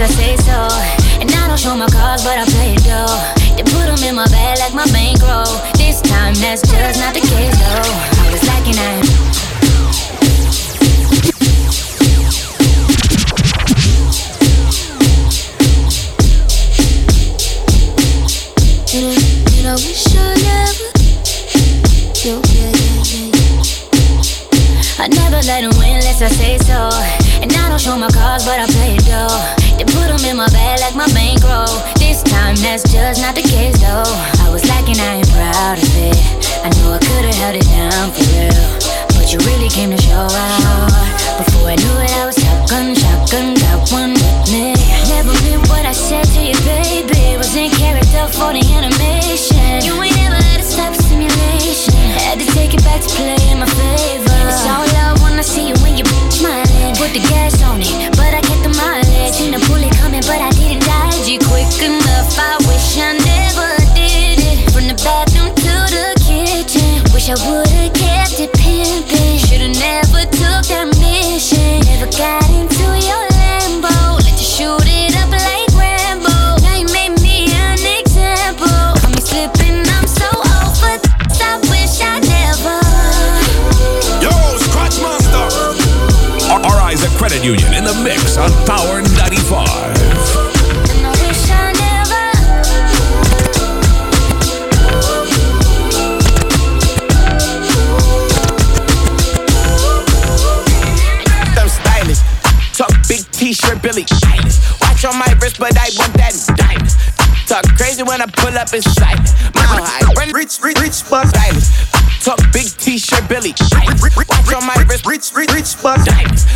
I say so. And I don't show my cards, but I play it though. They put them in my bag like my bankroll. This time that's just not the case though. I was lacking I wish I never yeah, yeah, yeah, yeah. I never let them win unless I say that's just not the case though. I was lacking, I ain't proud of it. I knew I could've held it down for real. But you really came to show out. Before I knew it, I was shotgun, shotgun, got one with me. Never meant what I said to you, baby. Was in character for the animation. Credit union in the mix on Power 95. I wish I never. them stylish. Talk big t-shirt, Billie Eilish. Watch on my wrist, but I want that in diamonds. Talk crazy when I pull up in sight. Mile high, run rich, rich, rich, but stylish. Talk big t-shirt, Billie Eilish. Watch on my wrist, rich, rich, rich, but diamonds.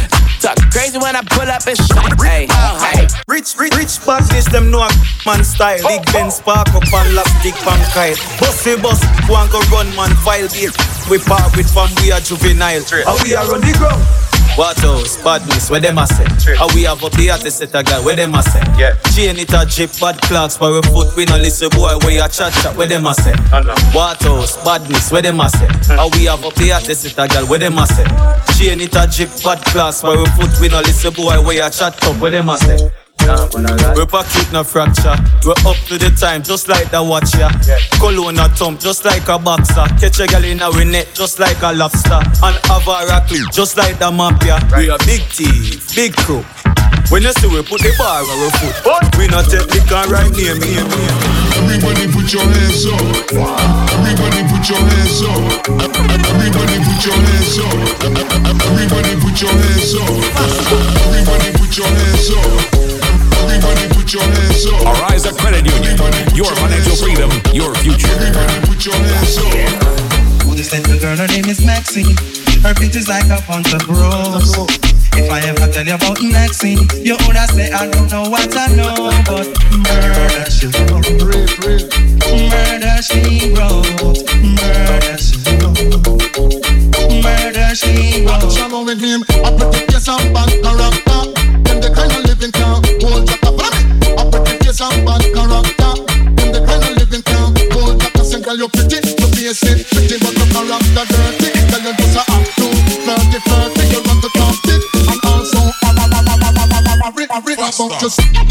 Talk crazy when I pull up in sight. Hey, hey. Rich, rich, rich badness, them know a man style. Big Ben spark up and lap stick pan kite. Bossy boss, one go run man file gate. We part with fam, we are juvenile. How we are on the ground. What else? Badness, where them a say? How we have up the artist set a guy, where them a say? Yeah. Chain it a chip, bad clocks, for we foot, we no listen boy, where you chat chat, where them a say? What else? Badness, where them a say? Hmm. How we have up the artist set a girl, where them a say? Chain it a chip, bad clocks, for we foot, we no listen boy, where you chat up, where them a say? We pocket no fracture. We're up to the time, just like the watcher. Cologne a thump, just like a boxer. Catch a girl in a net, just like a lobster. And have a rackle, just like the mafia. We a big thief, big crew. When you see we put the bar on our foot, we not take liquor right near me. Everybody put your hands up. Everybody put your hands up. Everybody put your hands up. Everybody put your hands up. Everybody put your hands up. Everybody put your hands up. RI's a credit union. Your financial freedom, your future. Everybody put your hands up. Who this little girl, her name is Maxine. Her feet is like a bunch of rose. If I ever tell you about Maxine, you woulda say I don't know what I know, but murder she wrote. Murder she wrote. Murder she wrote. Murder she wrote. Shalom with him. I put the face on bad character. Them the kind of living can hold. I put the face character. Hold your papa. Say, girl, you pretty, face pretty, but character dirty. You just a. You want to it, a a a a a a a a a a a just.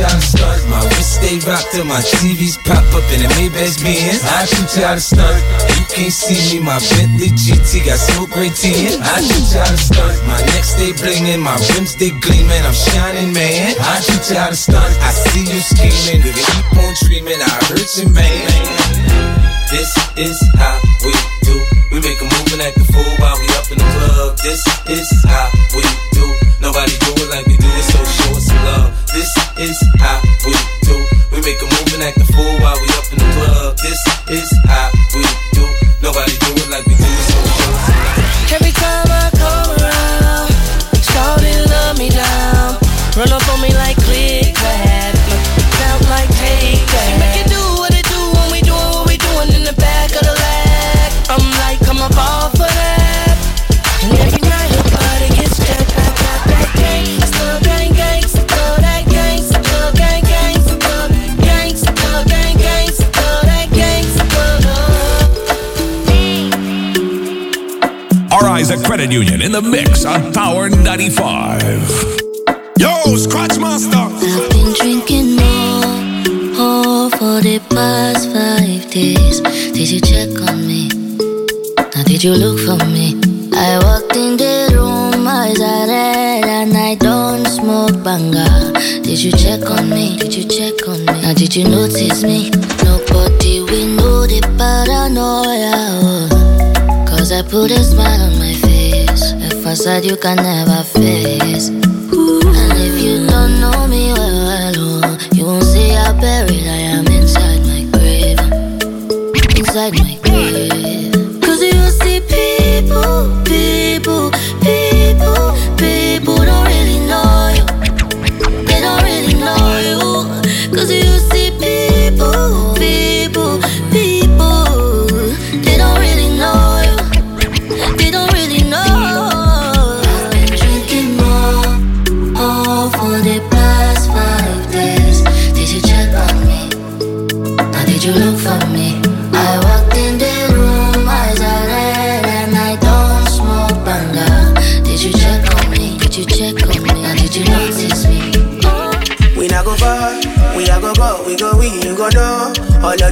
Try to start my wrist stay rock. till my TVs pop up in the Maybach Benz. I shoot out to stunt. You can't see me, my Bentley GT got smoke great tin. I shoot out of stunt. My neck stay blingin', my rims they gleamin'. I'm shining, man. I shoot out to stunt. I see you scheming, nigga. Keep on dreaming. I hurt you, man. This is how we do. We make a move and act the fool while we up in the club. This is how we do. Nobody do it like Is how we do. We make a move and act the fool while we Credit Union in the mix on Power 95. Yo, Scratch Master. I've been drinking more, more for the past five days. Did you check on me? Now did you look for me? I walked in the room, eyes are red, and I don't smoke banga. Did you check on me? Did you check on me? Now did you notice me? Nobody will know the paranoia. oh. Cause I put a smile on my face. A facade you can never face. And if you don't know me well, well oh, you won't see how buried I am inside my grave. Inside my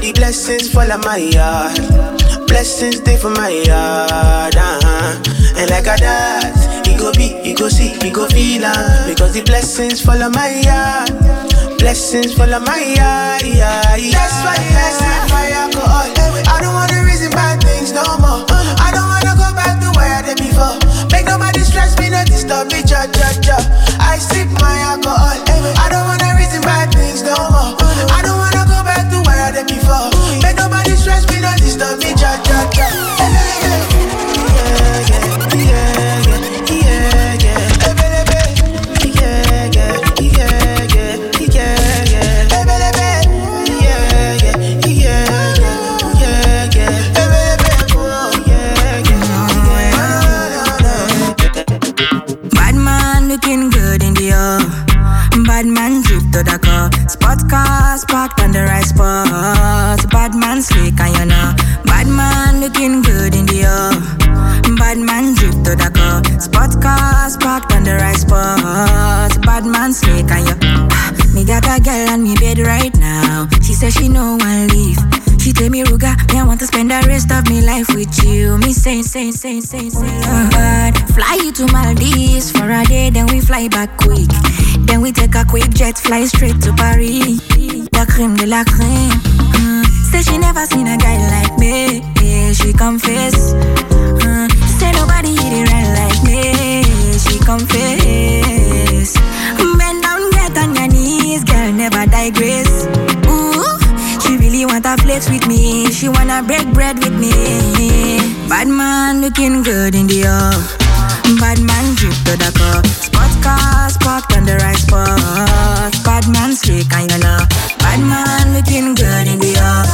the blessings fall on my yard. Blessings stay for my yard, uh-huh. And like a that, he go be, he go see, he go feel uh, Because the blessings fall on my yard. Blessings fall on my yard. That's why I said spend the rest of me life with you. Me say, say, say, say, say, Lord, fly you to Maldives for a day, then we fly back quick. Then we take a quick jet, fly straight to Paris. La crème de la crème. Mm. Say she never seen a guy like me. Yeah, she confess. Mm. Say nobody hit it right like me. She confess. Bend down, get on your knees, girl, never digress. Wanna with me. She wanna break bread with me. Bad man looking good in the off. Bad man drip to the car. Spot cars parked on the right spot. Bad man slick and you know. Bad man looking good in the off.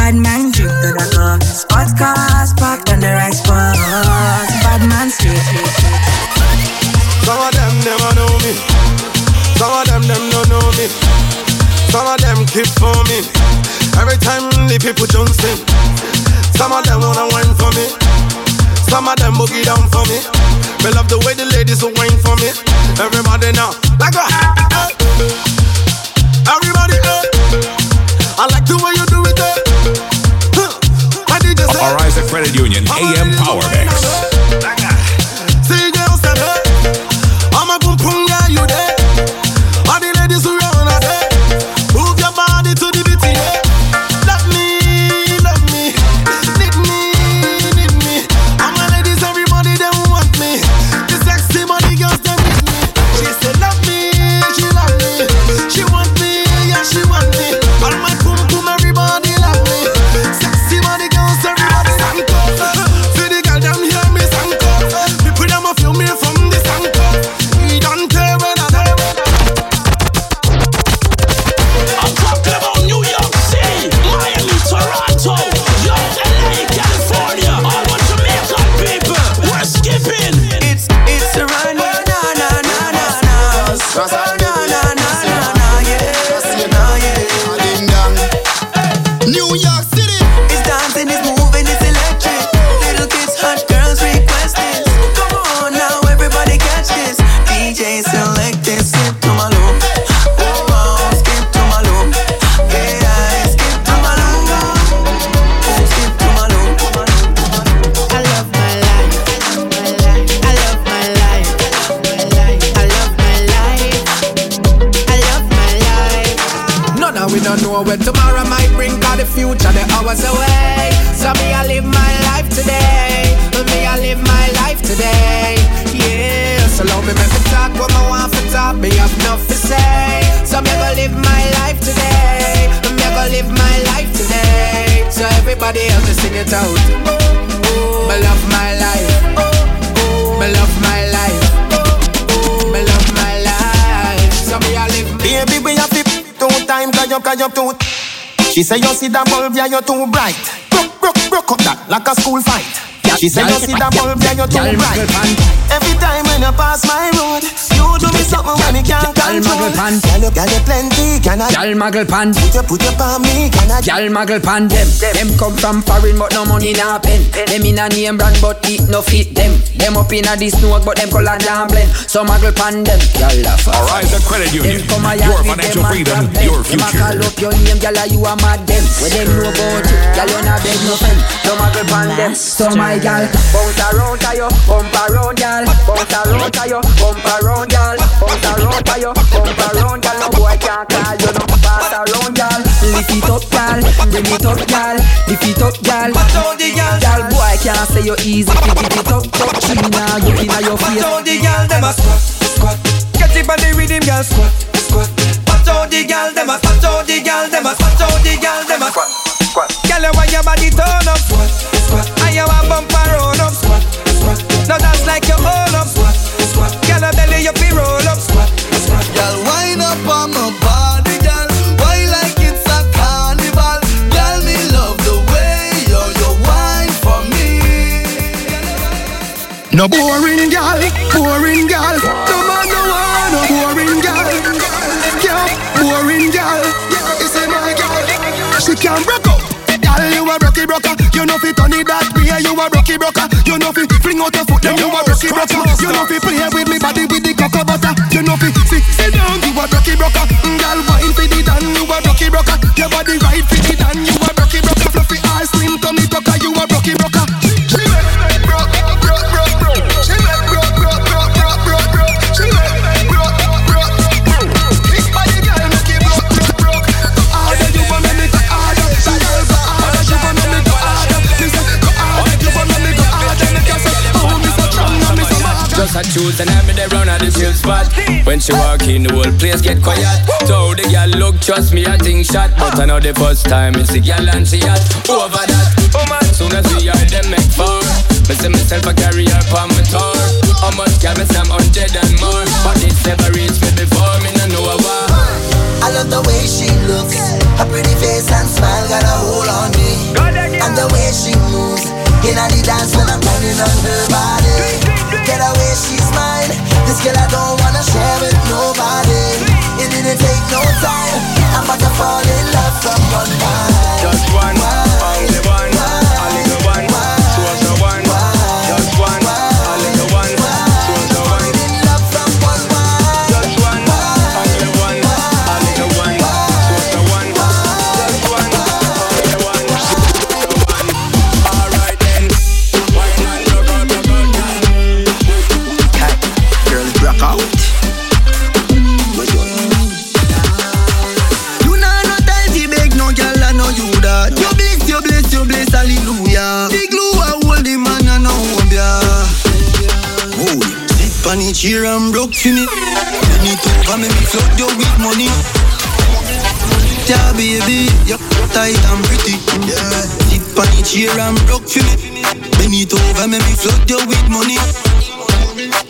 Bad man drip to the car. Spot cars parked on the right spot. Bad man slick. Some of them never know me. Some of them them don't know me. Some of them keep for me. Every time the people jumping, some of them wanna wine for me. Some of them boogie down for me. We love the way the ladies will wine for me. Everybody now, like a. Eh. Everybody. Eh. I like the way you do it. Eh. Huh. Arise, credit union, AM Power. Talk Me have enough to say. So me, go live my life today. Me, go live my life today. So everybody else just sing it out Me love my life. Me love my life. Me love my life. So me, I live Baby, we have to two time cause you, cause you too She say you see that bulb, yeah, you're too bright. Broke, broke, broke up that like a school fight She say you see that bulb, yeah, you're too bright Every time when you pass my road You do me something when me can't control Girl, you got it plenty, can I Gal muggle pan Put your, put your palm me, can I Gal muggle pan them. Them come from foreign but no money na pen. Them in a name brand but it no fit them. Them up in a this smoke but them color jam blend. So muggle pan them. Gal laugh. Arise the Credit Union. Them come a Your financial them and freedom, grab them. your Them a call up your name, gal, you a mad them. When them know about you, gal, you not beg no friend. So muggle pan them. So my gal, bounce around to you, bump around, gal. Bounce around to you, bump around, gal. Bounce around to you, bump around, gal. No boy can't call you no pass around, gal. Lift it up, gal. Bring it up, gal. Lift it up, gal. Gal, boy can't say you easy. Pick it up, touch it now. Look inna your face. Watch out the girl, them a squat, squat. Catch it by the rhythm, girl, squat, squat. Watch out the girl, them a, watch out the girl, them a, watch out the girl, them a squat, squat. Girl, you want your body turn up, squat, No boring gal, boring gal. No man no want no boring gal. Yeah, boring gal. It's a my gal. She can broke up. Gal, you a rocky broker. You know fi turn it that way. You a rocky broker. You know fi fling out your foot. Then you a rocky broker. You know fi play with me body with the cocoa butter. You know fi sit sit down. You a rocky broker. Mm, gal, wine fi the dan. You a rocky broker. Your body right When she walk in, the whole place get quiet. So the girl look, trust me, I think shot. But I know the first time it's the girl and she hot. Over that, oh man, soon as we are them make four. Me see myself a carry her on my tour. How much can me some hundred and more? But it's never reached me before, me no know a war. I love the way she looks, her pretty face and smile got a hold on me. And the way she moves, in the dance girl I don't wanna share with nobody. It didn't take no time. I'm about to fall in love from one night. Broke for me. It over, make me flood you with money. Yeah, baby, you tight and pretty. Yeah, sit on the chair and broke for me. Bend it over, make me flood you with money.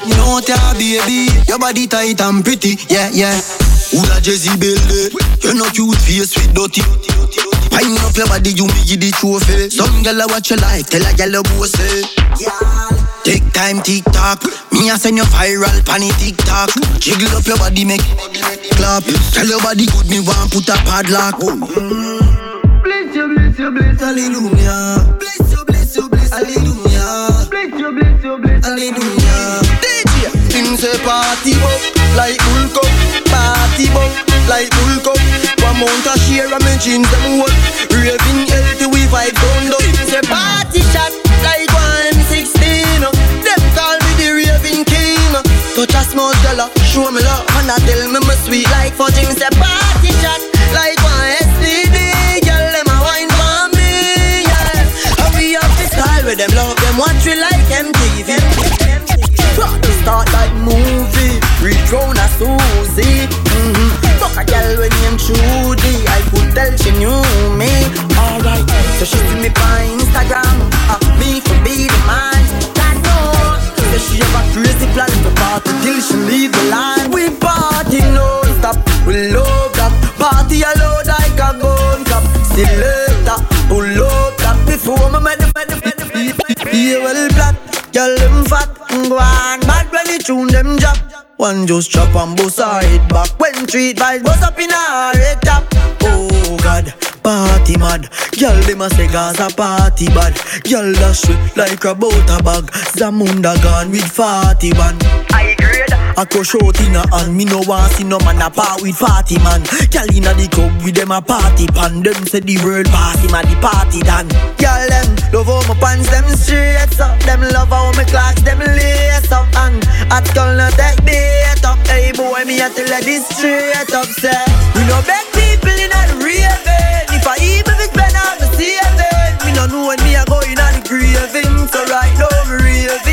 You know what, yeah, baby, your body tight and pretty. Yeah, yeah. That Jezebel there? You're not cute face with dirty. Pine up your body, you me give the trophy. Some gyal a watch you like, tell a gyal a go say. Take time, tick tock. Me a send you viral, pan tock. Jiggle up your body, make clap. Tell your body good, me want put a padlock. Oh, mm. Bless you, bless you, bless, hallelujah. Bless you, bless you, bless, hallelujah. Bless you, bless you, bless, hallelujah. DJ, him say party up like Hulk up, party up like Hulk up. One mount a share of me jeans them hold. Raving healthy we vibe down. Him say party shot Touch a small dollar, show me love, and I tell me my sweet like for Him say One just chop and bust her head back. When treat vibes bust up in her mad, girl, them a say Gaza party bad. Girl, dash it like a butter bag. Zamunda gone with forty band. I grade. I crush out in a hand, me no want see no man a part with party man. Girl inna the club with them a party pan. Them say the world party man, the party done. Girl them love how my pants them straight up. Them love how my clocks them lace up. And at girl no take bait up. Hey boy, me a tell her this straight up. Say we no beg people inna the raving. If know when me a go inna the graving. So right now me raving.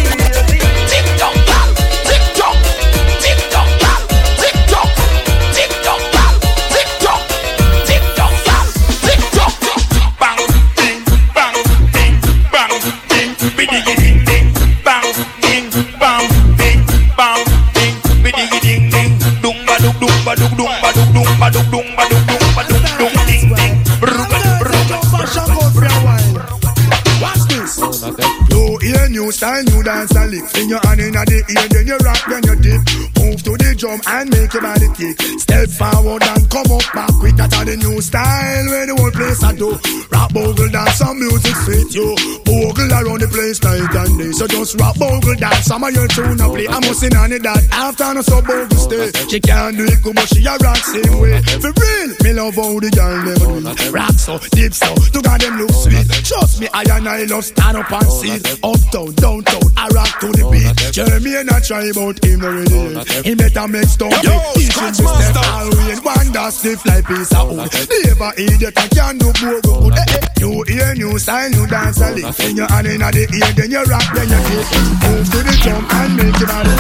Style, new dance and lick. Sing your hand in the ear, then you rock, then you dip. Move to the drum and make your body kick. Step forward and come up back quick. That's the new style where the whole place I do. Rock bogle dance, some music fit you. Bogle around the place night and day. So just rock bogle dance, some of your tune I play. I must in on it that after no so bogle stay. She can't do it but she a rock same way. For real, me love how the girl them do. Rock so, dip so, to got them look sweet. Trust me, I and I love stand up and see. Uptown, downtown, I rock to the beat. Jeremy and I try about him already. He better make stone Yo, big. Teach him Scratch step Master. always. One that stiff like piece of wood. Never idiot, I can't do more good. Eh, eh. New ear, new style, new dance a lick. Then your hand in the ear, then you rock, then you kick. Move to the drum and make it body.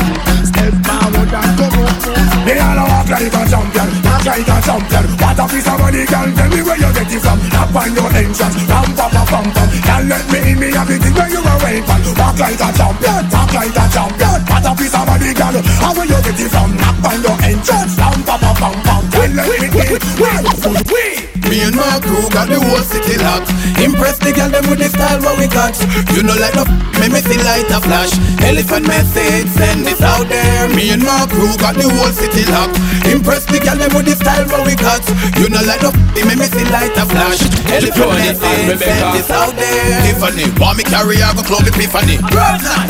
Step forward and come up. They all walk like a champion, walk like a champion. What a piece of money, girl, tell me where you get it from. Up on your entrance, ram pa pa pam pam. Girl, let me in me everything where you are waiting for. Walk like a champion, talk like a champion. What a piece of money, girl, how where you get it from? Up on your entrance, pa pa pam pam. Girl, let me in, we, we. Me and my crew got the whole city locked. Impress the girl them with the style what we got. You know like no me me see light a flash. Elephant message send this out there. Me and my crew got the whole city locked. Impress the girl them with the style what we got. You know like no me me see light a flash. Elephant message send this out there. Tiffany, want me carry I go club epiphany.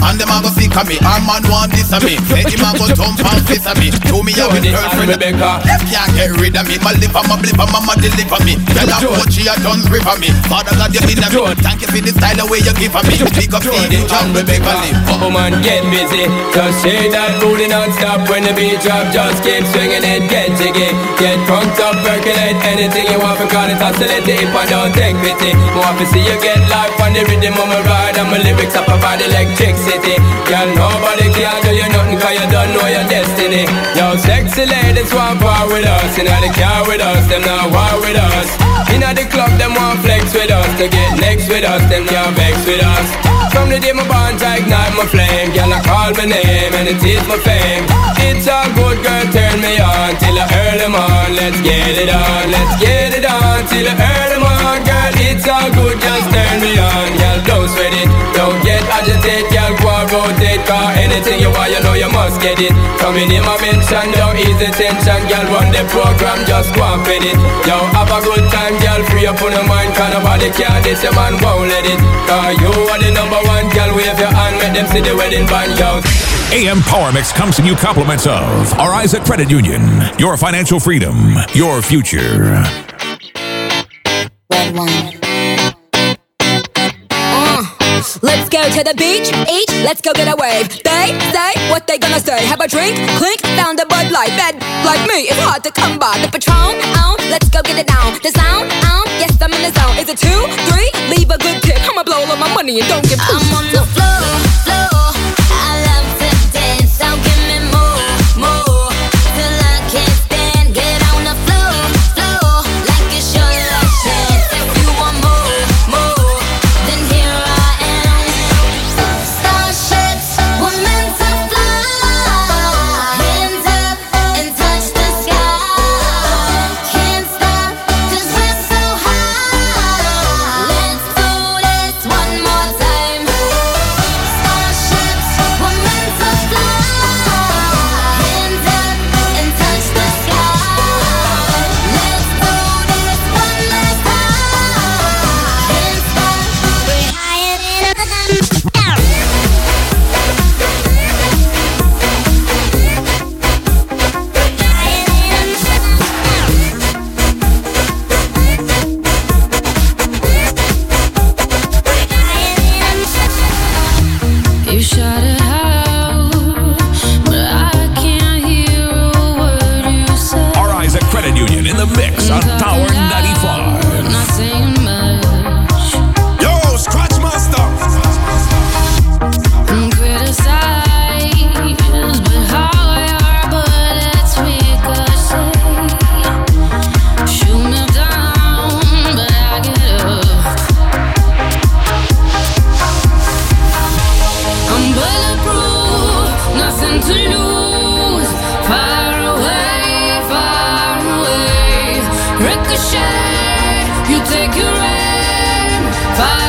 And them a go seek a me. Our man want this a me. Say him a go jump and fist a me. Show me how his girlfriend. Left can't get rid of me. My liver, my blipper, mama deliver me. Tell her what she a done for me. Father God, you been a me. Thank you for the style the way you give for me. Pick up feed it, John Rebecca Lee. Woman, get busy. Just shake that booty non-stop when the beat drop. Just keep swinging it, get jiggy. Get drunk up, percolate anything you want for call it oscillate. If I don't take pity, more to see you get life on the rhythm of my ride. And my lyrics up about electricity. Girl, nobody can do you nothing cause you don't know your destiny. Yo, sexy ladies want part with us. You know the car with us, them not war with us. Inna the club, them want flex with us. To get next with us, them can't vex with us. From the day my bond, I ignite my flame. Girl, I call my name and it is my fame. It's a good girl, turn me on till I earn them on. Let's get it on, let's get it on till I earn them on. Girl, it's all good, just turn me on. Girl, don't sweat it, don't get agitated. Girl, go rotate, cause anything you want, you know you must get it. Coming in my mention, don't ease the tension. Girl, run the program, just go and fit it. Yo, have a good time, girl, free up on your mind. Cause nobody care, this your man won't let it. Cause you are the number one, girl, wave your hand, make them see the wedding band, yo. AM Power Mix comes to you compliments of our Isaac Credit Union. Your financial freedom, your future. Red one. Let's go to the beach, eat, let's go get a wave. They say what they gonna say. Have a drink, clink, found a Bud Light. Bad like me, it's hard to come by. The Patron, on, let's go get it down. The sound, on, yes I'm in the zone. Is it two, three? Leave a good tip. I'ma blow all of my money and don't give. I'm on the floor. You take your aim. Far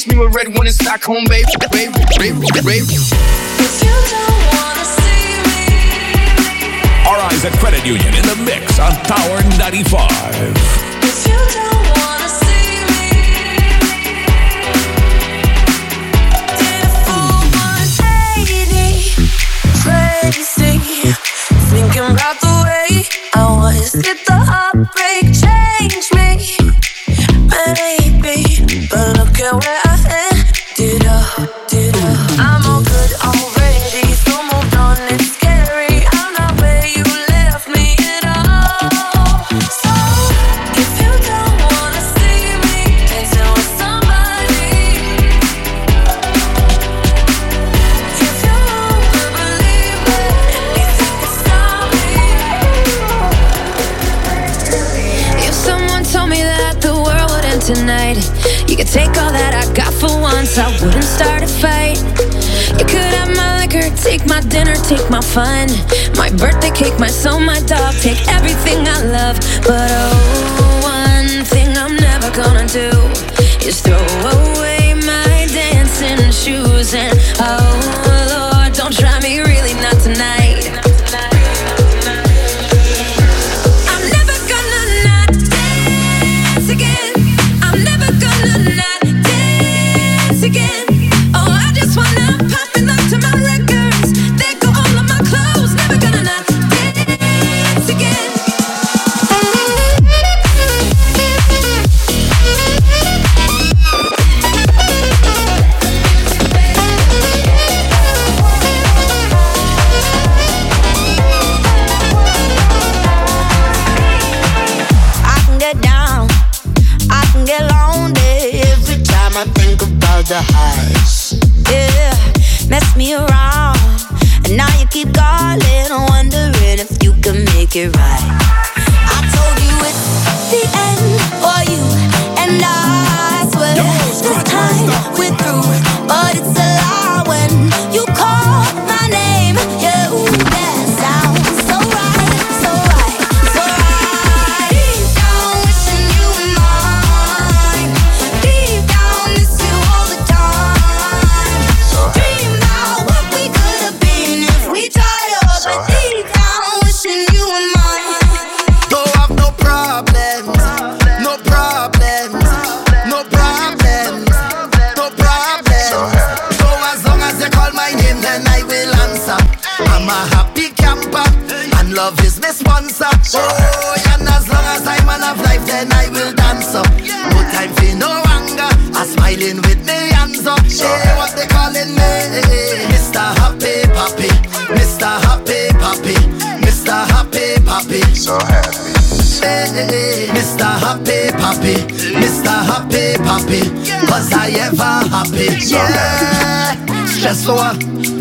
Kiss me with red one in Stockholm, baby, baby, baby, baby. Credit Union in the mix on Power 95.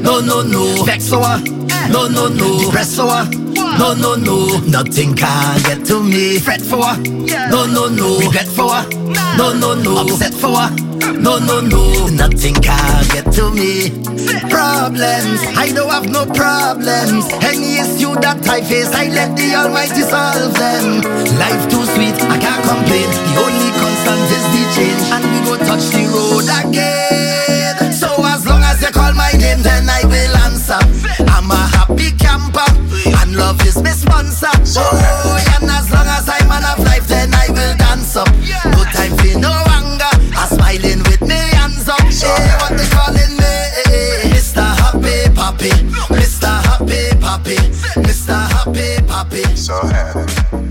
No no no. Vex for her, no no no. Her, no no no. Nothing can get to me. Fret for her, no no no. Regret for her, no no no. Upset for her, no no no. Nothing can get to me. Problems, I don't have no problems. Any issue that I face, I let the Almighty solve them. Life too sweet, I can't complain. The only constant is the change, and we go touch the road again. Sponsor. Oh, and as long as I'm man of life, then I will dance up. No time for no anger. I'm smiling with me hands up. Hey, what they calling me? Mr. Happy Papi, Mr. Happy Papi, Mr. Happy Papi. So happy.